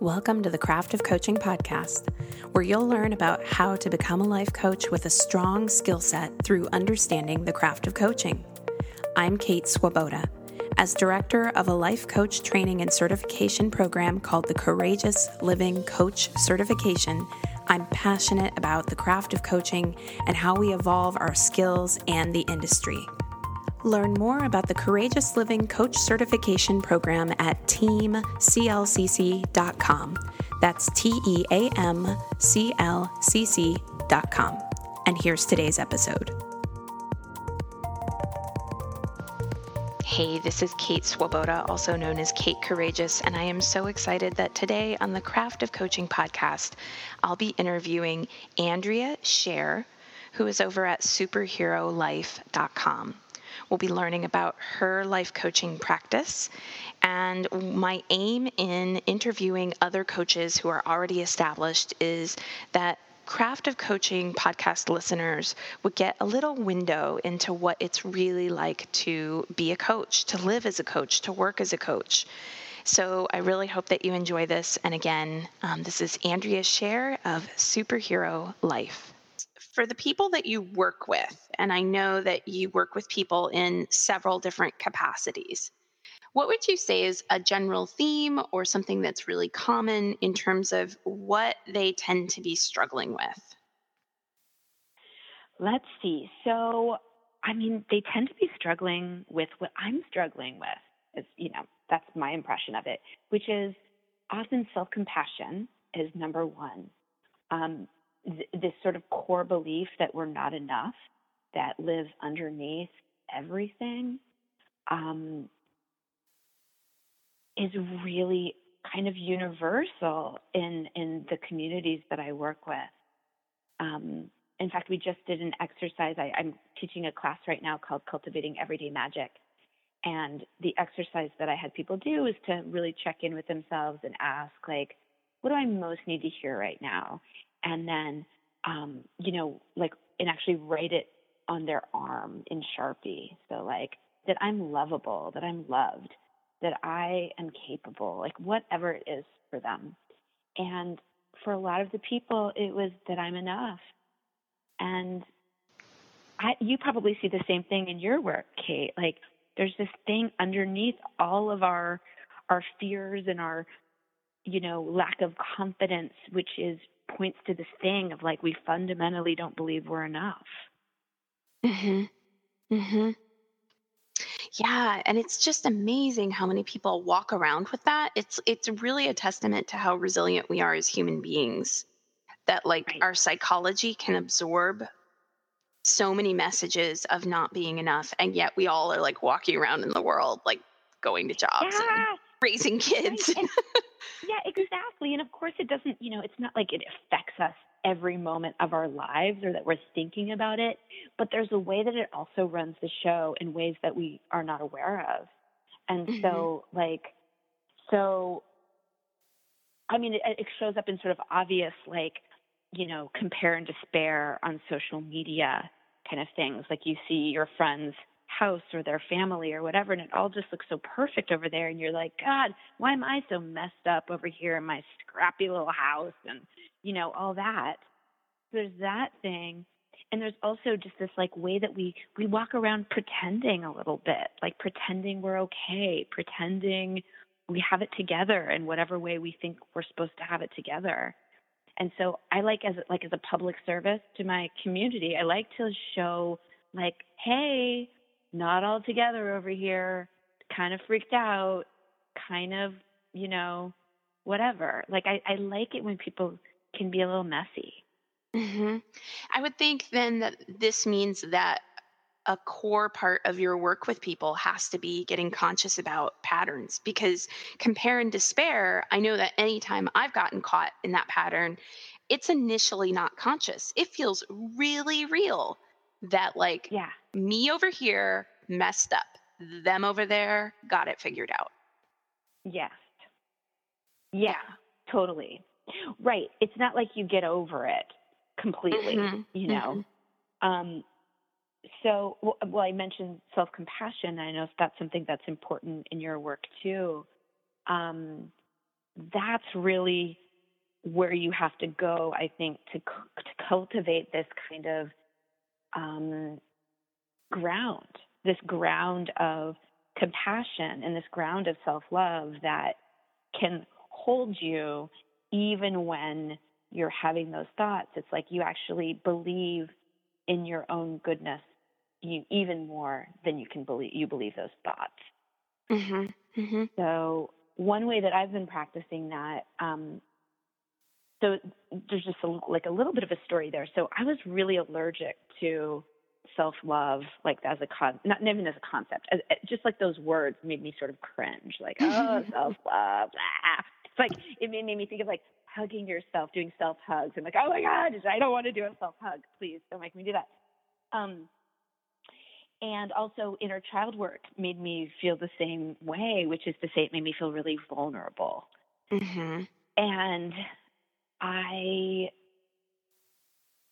Welcome to the Craft of Coaching podcast, where you'll learn about how to become a life coach with a strong skill set through understanding the craft of coaching. I'm Kate Swoboda. As director of a life coach training and certification program called the Courageous Living Coach Certification, I'm passionate about the craft of coaching and how we evolve our skills and the industry. Learn more about the Courageous Living Coach Certification Program at teamclcc.com. That's T E A M C L C C.com. And here's today's episode. Hey, this is Kate Swoboda, also known as Kate Courageous, and I am so excited that today on the Craft of Coaching podcast, I'll be interviewing Andrea Scher, who is over at superherolife.com. We'll be learning about her life coaching practice. And my aim in interviewing other coaches who are already established is that Craft of Coaching podcast listeners would get a little window into what it's really like to be a coach, to live as a coach, to work as a coach. So I really hope that you enjoy this. And again, um, this is Andrea Scher of Superhero Life for the people that you work with, and I know that you work with people in several different capacities, what would you say is a general theme or something that's really common in terms of what they tend to be struggling with? Let's see. So, I mean, they tend to be struggling with what I'm struggling with. Is you know, that's my impression of it, which is often self-compassion is number one. Um, th- this sort of core belief that we're not enough that lives underneath everything um, is really kind of universal in in the communities that I work with. Um, in fact, we just did an exercise. I, I'm teaching a class right now called Cultivating Everyday Magic. And the exercise that I had people do is to really check in with themselves and ask, like, what do I most need to hear right now? And then um, you know, like and actually write it on their arm in Sharpie. So like that I'm lovable, that I'm loved, that I am capable, like whatever it is for them. And for a lot of the people, it was that I'm enough. And I, you probably see the same thing in your work, Kate. Like there's this thing underneath all of our our fears and our you know lack of confidence, which is points to this thing of like we fundamentally don't believe we're enough. Mhm. Mhm. Yeah, and it's just amazing how many people walk around with that. It's it's really a testament to how resilient we are as human beings. That like Right. our psychology can absorb so many messages of not being enough and yet we all are like walking around in the world like going to jobs and Raising Right. kids. And yeah, exactly. And of course, it doesn't, you know, it's not like it affects us every moment of our lives or that we're thinking about it, but there's a way that it also runs the show in ways that we are not aware of. And Mhm. so, like, so, I mean, it, it shows up in sort of obvious, like, you know, compare and despair on social media kind of things. Like, you see your friends house or their family or whatever and it all just looks so perfect over there and you're like god why am i so messed up over here in my scrappy little house? and you know all that. There's that thing and there's also just this like way that we we walk around pretending a little bit like pretending we're okay pretending we have it together in whatever way we think we're supposed to have it together. And so i like as like as a public service to my community i like to show like hey not all together over here, kind of freaked out, kind of, you know, whatever. Like I, I like it when people can be a little messy. hmm I would think then that this means that a core part of your work with people has to be getting conscious about patterns because compare and despair, I know that anytime I've gotten caught in that pattern, it's initially not conscious. It feels really real that, like, Yeah. me over here messed up, them over there got it figured out. Yes. Yeah, totally. Right. It's not like you get over it completely, Mhm, you know. Um so well, well I mentioned self-compassion. I know if that's something that's important in your work too. Um that's really where you have to go, I think, to, to cultivate this kind of um, ground, this ground of compassion and this ground of self love that can hold you even when you're having those thoughts. It's like you actually believe in your own goodness you even more than you can believe you believe those thoughts. Mm-hmm. Mm-hmm. So one way that I've been practicing that, um, so there's just a, like a little bit of a story there. So I was really allergic to self love, like as a con, not even as a concept, as, just like those words made me sort of cringe, like oh self love. It's like it made, made me think of like hugging yourself, doing self hugs. I'm like, oh my god, I don't want to do a self hug. Please don't make me do that. Um, and also inner child work made me feel the same way, which is to say, it made me feel really vulnerable. Mm-hmm. And I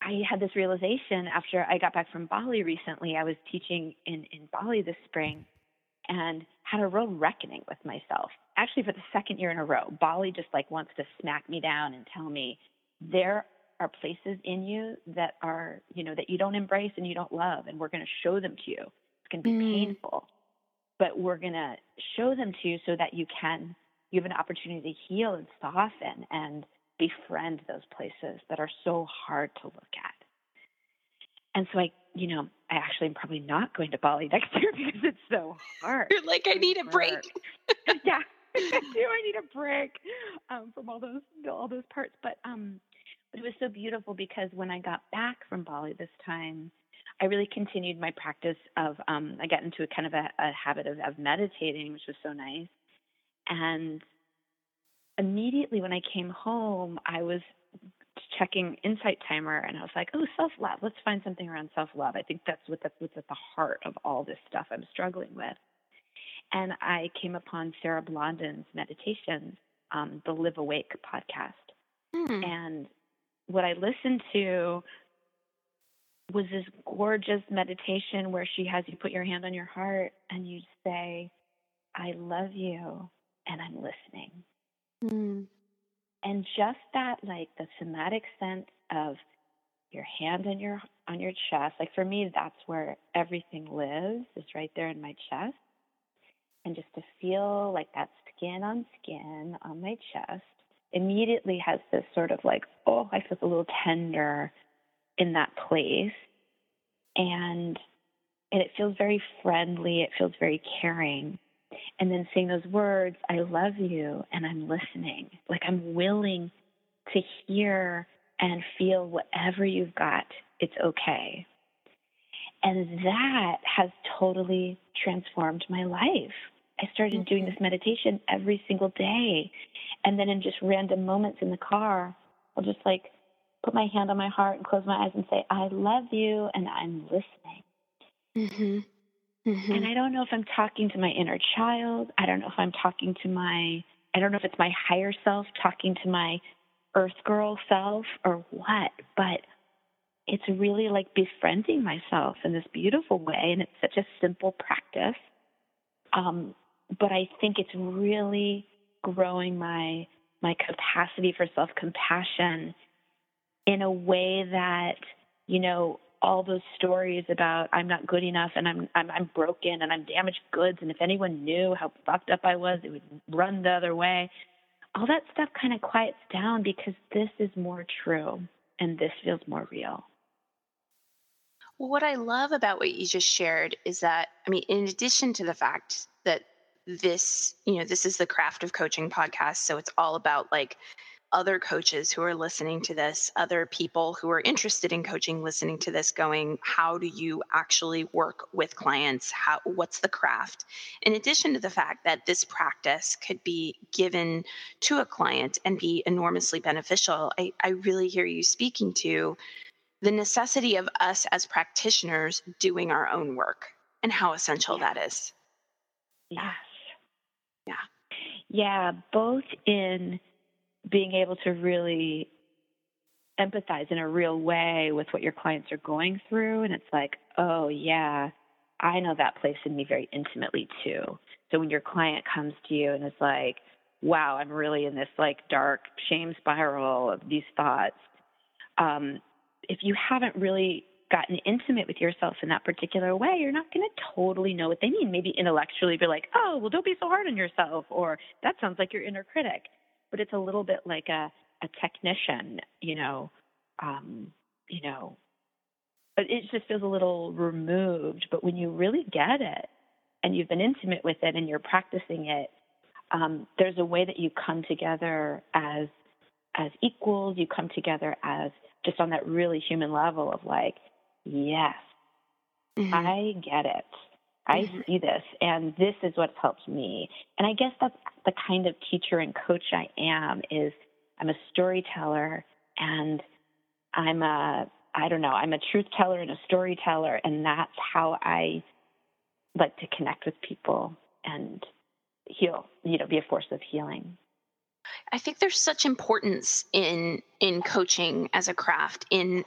I had this realization after I got back from Bali recently. I was teaching in, in Bali this spring and had a real reckoning with myself. Actually, for the second year in a row, Bali just like wants to smack me down and tell me there are places in you that are, you know, that you don't embrace and you don't love, and we're going to show them to you. It's going to be mm. painful, but we're going to show them to you so that you can, you have an opportunity to heal and soften and befriend those places that are so hard to look at. And so I, you know, I actually am probably not going to Bali next year because it's so hard. You're like, I need a break. yeah, I do. I need a break um, from all those all those parts. But um, but it was so beautiful because when I got back from Bali this time, I really continued my practice of um, I got into a kind of a, a habit of, of meditating, which was so nice. And immediately when I came home, I was checking Insight Timer, and I was like, "Oh, self love. Let's find something around self love." I think that's what that's what's at the heart of all this stuff I'm struggling with. And I came upon Sarah Blondin's meditations, um, the Live Awake podcast, mm. and what I listened to was this gorgeous meditation where she has you put your hand on your heart and you say, "I love you," and I'm listening. Mm. And just that, like the somatic sense of your hand on your on your chest. Like for me, that's where everything lives. Is right there in my chest, and just to feel like that skin on skin on my chest immediately has this sort of like, oh, I feel a little tender in that place, and and it feels very friendly. It feels very caring and then saying those words, I love you, and I'm listening. Like I'm willing to hear and feel whatever you've got. It's okay. And that has totally transformed my life. I started doing this meditation every single day. And then in just random moments in the car, I'll just like put my hand on my heart and close my eyes and say, I love you, and I'm listening. Mm-hmm. Mm-hmm. And I don't know if I'm talking to my inner child. I don't know if I'm talking to my, I don't know if it's my higher self talking to my earth girl self or what, but it's really like befriending myself in this beautiful way. And it's such a simple practice. Um, but I think it's really growing my my capacity for self compassion in a way that you know all those stories about I'm not good enough and I'm, I'm I'm broken and I'm damaged goods and if anyone knew how fucked up I was, it would run the other way. All that stuff kind of quiets down because this is more true and this feels more real. Well, what I love about what you just shared is that I mean, in addition to the fact that this, you know, this is the craft of coaching podcast, so it's all about like other coaches who are listening to this, other people who are interested in coaching listening to this going, how do you actually work with clients? How what's the craft? In addition to the fact that this practice could be given to a client and be enormously beneficial, I, I really hear you speaking to the necessity of us as practitioners doing our own work and how essential that is. Yes. Yeah. Yeah, both in being able to really empathize in a real way with what your clients are going through. And it's like, oh, yeah, I know that place in me very intimately too. So when your client comes to you and is like, wow, I'm really in this like dark shame spiral of these thoughts. Um, if you haven't really gotten intimate with yourself in that particular way, you're not going to totally know what they mean. Maybe intellectually be like, oh, well, don't be so hard on yourself, or that sounds like your inner critic. But it's a little bit like a, a technician, you know, um, you know, but it just feels a little removed. But when you really get it and you've been intimate with it and you're practicing it, um, there's a way that you come together as as equals. You come together as just on that really human level of like, yes, mm-hmm. I get it. I mm-hmm. see this, and this is what's helped me. And I guess that's the kind of teacher and coach I am. Is I'm a storyteller, and I'm a I don't know. I'm a truth teller and a storyteller, and that's how I like to connect with people and heal. You know, be a force of healing. I think there's such importance in in coaching as a craft in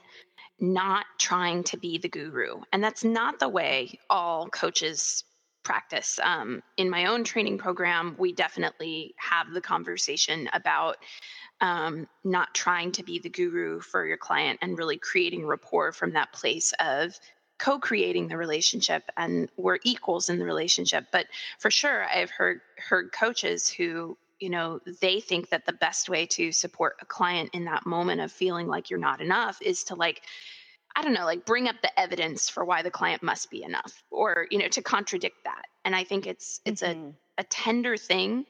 not trying to be the guru. And that's not the way all coaches practice. Um, in my own training program, we definitely have the conversation about um, not trying to be the guru for your client and really creating rapport from that place of co-creating the relationship and we're equals in the relationship but for sure i've heard heard coaches who you know they think that the best way to support a client in that moment of feeling like you're not enough is to like i don't know like bring up the evidence for why the client must be enough or you know to contradict that and i think it's it's mm-hmm. a, a tender thing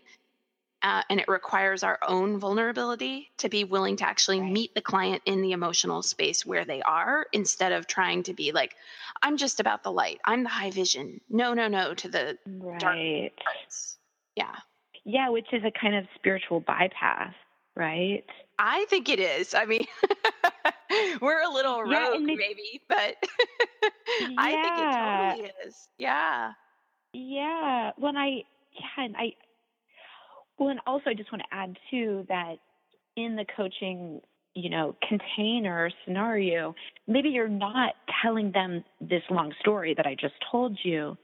uh, and it requires our own vulnerability to be willing to actually right. meet the client in the emotional space where they are instead of trying to be like i'm just about the light i'm the high vision no no no to the right. dark parts yeah yeah, which is a kind of spiritual bypass, right? I think it is. I mean, we're a little rogue, yeah, maybe, but yeah. I think it totally is. Yeah. Yeah. When I, yeah, and I, well, and also I just want to add too that in the coaching, you know, container scenario, maybe you're not telling them this long story that I just told you,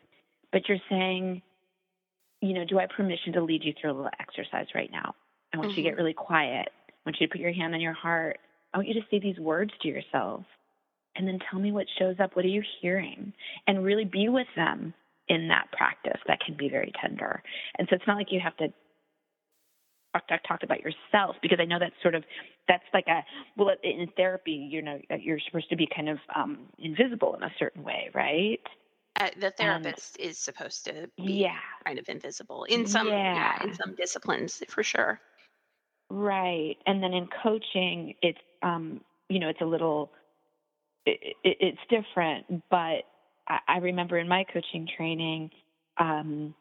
but you're saying, you know, do I have permission to lead you through a little exercise right now? I want mm-hmm. you to get mm-hmm. really quiet. I want you to put your hand on your heart. I want you to say these words to yourself and then tell me what shows up. What are you hearing? And really be with them in that practice. That can be very tender. And so it's not like you have to talk, talk, talk about yourself because I know that's sort of that's like a well in therapy you know you're supposed to be kind of um, invisible in a certain way, right? Uh, the therapist is supposed to be yeah. kind of invisible in some yeah. yeah. in some disciplines for sure. Right, and then in coaching, it's um, you know it's a little it, it, it's different, but I, I remember in my coaching training. Um,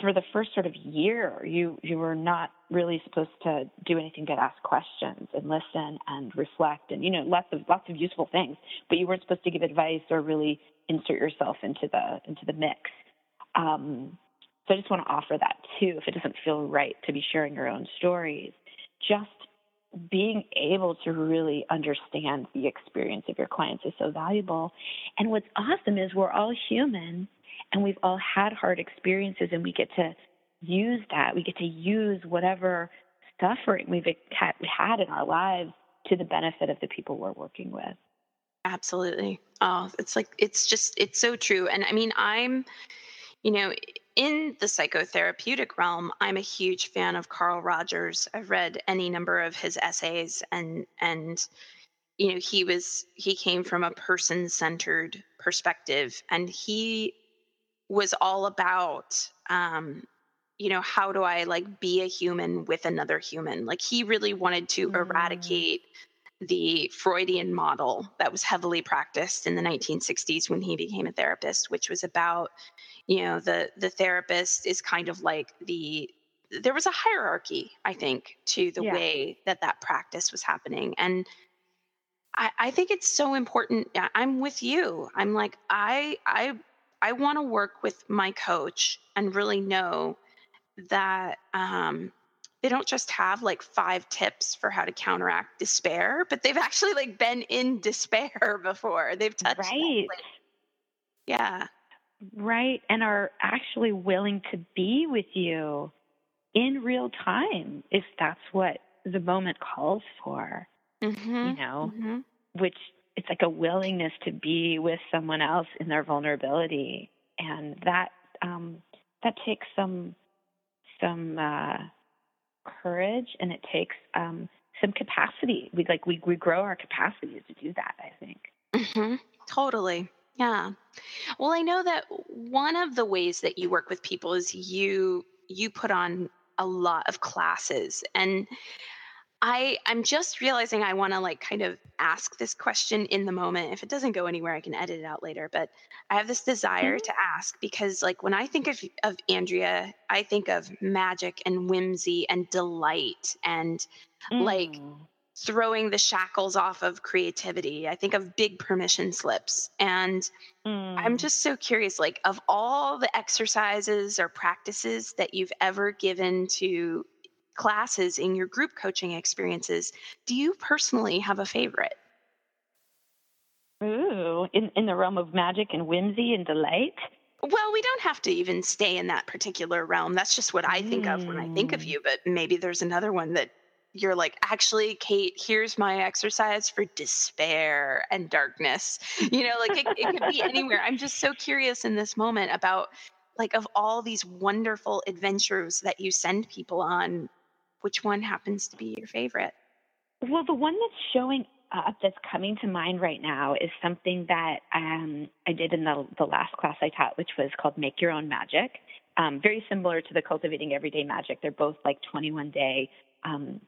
for the first sort of year, you you were not really supposed to do anything but ask questions and listen and reflect and you know lots of lots of useful things, but you weren't supposed to give advice or really insert yourself into the into the mix. Um, so I just want to offer that too. If it doesn't feel right to be sharing your own stories, just being able to really understand the experience of your clients is so valuable. And what's awesome is we're all human and we've all had hard experiences and we get to use that. We get to use whatever suffering we've had in our lives to the benefit of the people we're working with. Absolutely. Oh, it's like, it's just, it's so true. And I mean, I'm, you know, in the psychotherapeutic realm, I'm a huge fan of Carl Rogers. I've read any number of his essays and, and, you know, he was, he came from a person centered perspective and he was all about um, you know how do i like be a human with another human like he really wanted to mm. eradicate the freudian model that was heavily practiced in the 1960s when he became a therapist which was about you know the the therapist is kind of like the there was a hierarchy i think to the yeah. way that that practice was happening and I, I think it's so important i'm with you i'm like i i I want to work with my coach and really know that um, they don't just have like five tips for how to counteract despair, but they've actually like been in despair before. They've touched right. Yeah. Right. And are actually willing to be with you in real time if that's what the moment calls for. Mm-hmm. You know, Mm-hmm. which it's like a willingness to be with someone else in their vulnerability, and that um, that takes some some uh, courage, and it takes um, some capacity. We like we we grow our capacities to do that. I think. Mm-hmm. Totally. Yeah. Well, I know that one of the ways that you work with people is you you put on a lot of classes and I I'm just realizing I want to like kind of ask this question in the moment. If it doesn't go anywhere, I can edit it out later, but I have this desire Mhm. to ask because like when I think of of Andrea, I think of magic and whimsy and delight and like Mm. throwing the shackles off of creativity. I think of big permission slips. And I'm Mm. just so curious like, of all the exercises or practices that you've ever given to classes in your group coaching experiences, do you personally have a favorite? Ooh, in in the realm of magic and whimsy and delight. Well, we don't have to even stay in that particular realm. That's just what I think of when I think of Mm. you, but maybe there's another one that you're like, actually, Kate, here's my exercise for despair and darkness. You know, like it, it could be anywhere. I'm just so curious in this moment about like of all these wonderful adventures that you send people on, which one happens to be your favorite? Well, the one that's showing up that's coming to mind right now is something that um, I did in the, the last class I taught, which was called Make Your Own Magic. Um, very similar to the Cultivating Everyday Magic. They're both like 21 day. Um,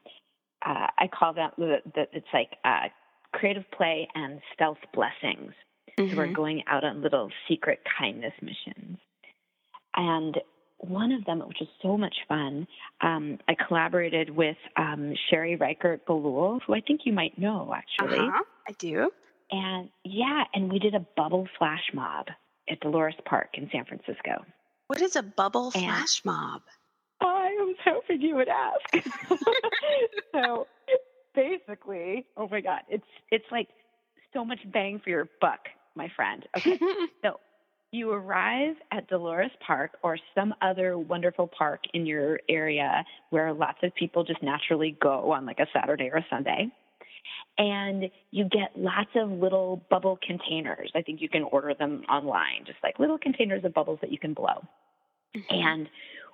uh, I call them, the, the, it's like uh, creative play and stealth blessings. So we're Mhm. going out on little secret kindness missions. And one of them, which was so much fun, um, I collaborated with um, Sherry Richert Belul, who I think you might know actually. Uh-huh, I do. And yeah, and we did a bubble flash mob at Dolores Park in San Francisco. What is a bubble And- flash mob? I was hoping you would ask. so basically, oh my God, it's it's like so much bang for your buck, my friend. Okay. So you arrive at Dolores Park or some other wonderful park in your area where lots of people just naturally go on like a Saturday or a Sunday. And you get lots of little bubble containers. I think you can order them online, just like little containers of bubbles that you can blow. Mm-hmm. And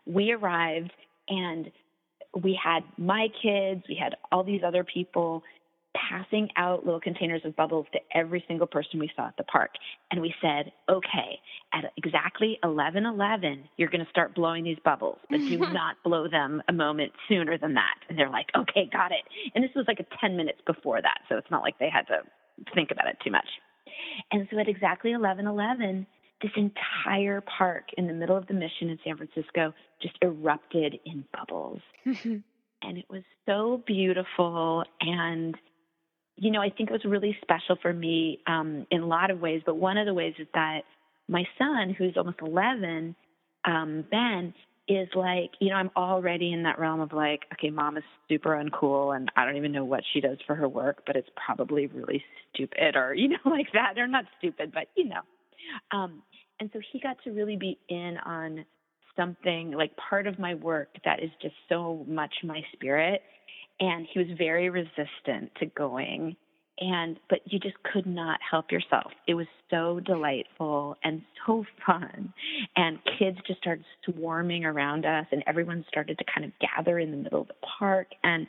we arrived and we had my kids, we had all these other people passing out little containers of bubbles to every single person we saw at the park. And we said, okay, at exactly 11:11, you're going to start blowing these bubbles, but do not blow them a moment sooner than that. And they're like, okay, got it. And this was like a 10 minutes before that, so it's not like they had to think about it too much. And so at exactly 11:11, this entire park in the middle of the mission in San Francisco just erupted in bubbles and it was so beautiful and you know i think it was really special for me um in a lot of ways but one of the ways is that my son who's almost 11 um ben is like you know i'm already in that realm of like okay mom is super uncool and i don't even know what she does for her work but it's probably really stupid or you know like that. They're not stupid but you know. Um and so he got to really be in on something like part of my work that is just so much my spirit and he was very resistant to going. And but you just could not help yourself. It was so delightful and so fun. And kids just started swarming around us and everyone started to kind of gather in the middle of the park. And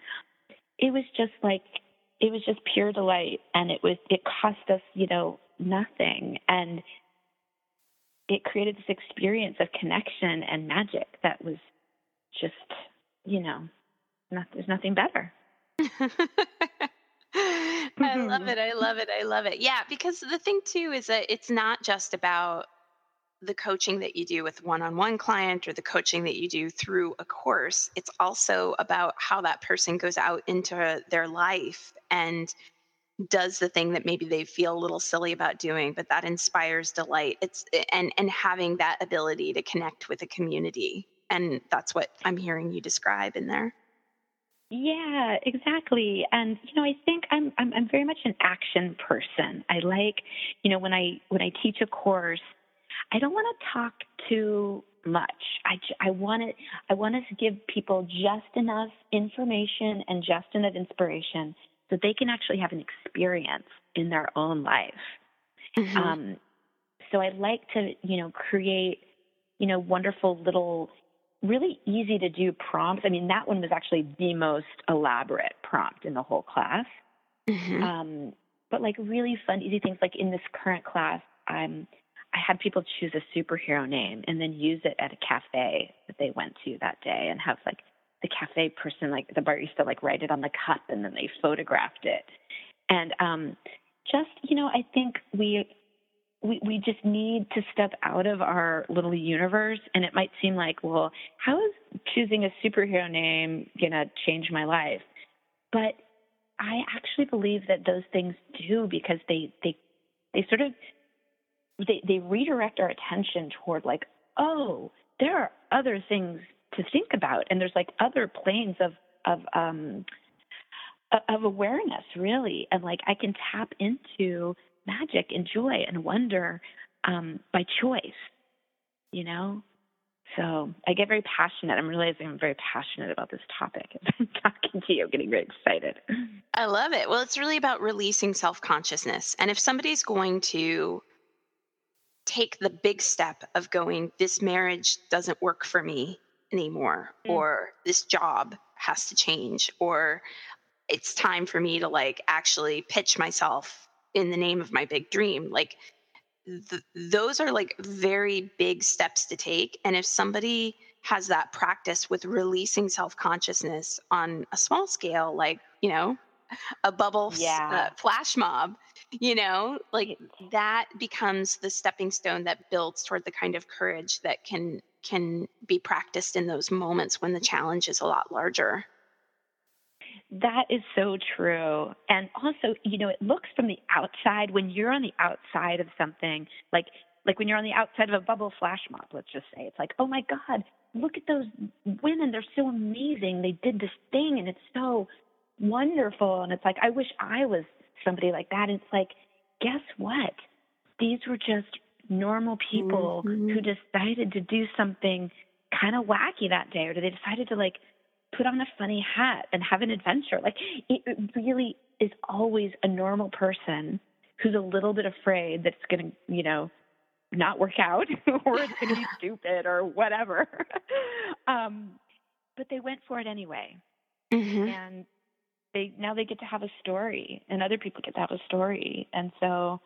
it was just like it was just pure delight. And it was it cost us you know nothing. And it created this experience of connection and magic that was just you know not, there's nothing better I love mm-hmm. it. I love it. I love it. Yeah, because the thing too is that it's not just about the coaching that you do with one-on-one client or the coaching that you do through a course. It's also about how that person goes out into their life and does the thing that maybe they feel a little silly about doing, but that inspires delight. It's and and having that ability to connect with a community. And that's what I'm hearing you describe in there. Yeah, exactly. And you know, I think I'm I'm I'm very much an action person. I like, you know, when I when I teach a course, I don't want to talk too much. I, I wanted I want to give people just enough information and just enough inspiration so they can actually have an experience in their own life. Mm-hmm. Um, so I like to you know create you know wonderful little really easy to do prompts. I mean that one was actually the most elaborate prompt in the whole class. Mm-hmm. Um, but like really fun, easy things like in this current class, I'm I had people choose a superhero name and then use it at a cafe that they went to that day and have like the cafe person like the barista like write it on the cup and then they photographed it. And um just, you know, I think we we we just need to step out of our little universe. And it might seem like, well, how is choosing a superhero name going to change my life? But I actually believe that those things do because they they they sort of they, they redirect our attention toward like, oh, there are other things to think about, and there's like other planes of of um, of awareness, really, and like I can tap into magic and joy and wonder um, by choice, you know. So I get very passionate. I'm realizing I'm very passionate about this topic. I'm talking to you, I'm getting very excited. I love it. Well, it's really about releasing self consciousness. And if somebody's going to take the big step of going, this marriage doesn't work for me anymore, mm. or this job has to change, or it's time for me to like actually pitch myself in the name of my big dream. Like, th- those are like very big steps to take. And if somebody has that practice with releasing self consciousness on a small scale, like, you know, a bubble yeah. uh, flash mob, you know like that becomes the stepping stone that builds toward the kind of courage that can can be practiced in those moments when the challenge is a lot larger that is so true. And also, you know, it looks from the outside when you're on the outside of something, like like when you're on the outside of a bubble flash mob, let's just say, it's like, oh my God, look at those women. They're so amazing. They did this thing and it's so wonderful. And it's like, I wish I was somebody like that. And it's like, guess what? These were just normal people mm-hmm. who decided to do something kind of wacky that day, or they decided to like put on a funny hat and have an adventure. Like it, it really is always a normal person who's a little bit afraid that it's going to, you know, not work out or it's going to be stupid or whatever. um, but they went for it anyway. Mm-hmm. And they now they get to have a story and other people get to have a story and so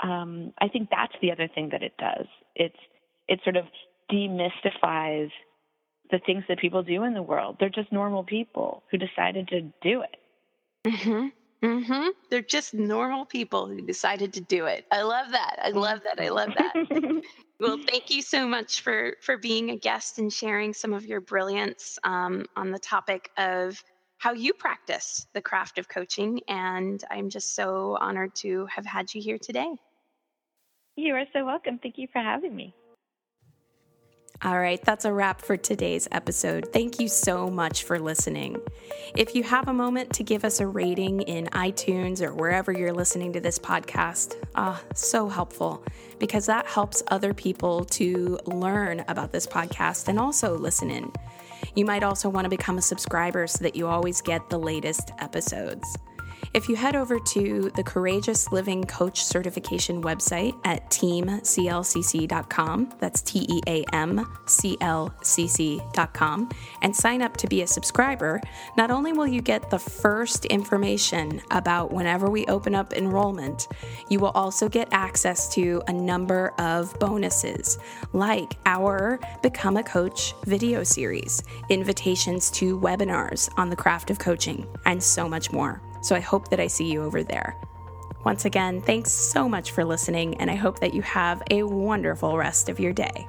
um, i think that's the other thing that it does it's it sort of demystifies the things that people do in the world they're just normal people who decided to do it mm-hmm. Mm-hmm. They're just normal people who decided to do it. I love that. I love that. I love that. well, thank you so much for for being a guest and sharing some of your brilliance um, on the topic of how you practice the craft of coaching. And I'm just so honored to have had you here today. You are so welcome. Thank you for having me. All right, that's a wrap for today's episode. Thank you so much for listening. If you have a moment to give us a rating in iTunes or wherever you're listening to this podcast, ah, so helpful because that helps other people to learn about this podcast and also listen in. You might also want to become a subscriber so that you always get the latest episodes. If you head over to the Courageous Living Coach Certification website at teamclcc.com, that's T E A M C L C C.com, and sign up to be a subscriber, not only will you get the first information about whenever we open up enrollment, you will also get access to a number of bonuses, like our Become a Coach video series, invitations to webinars on the craft of coaching, and so much more. So I hope that I see you over there. Once again, thanks so much for listening, and I hope that you have a wonderful rest of your day.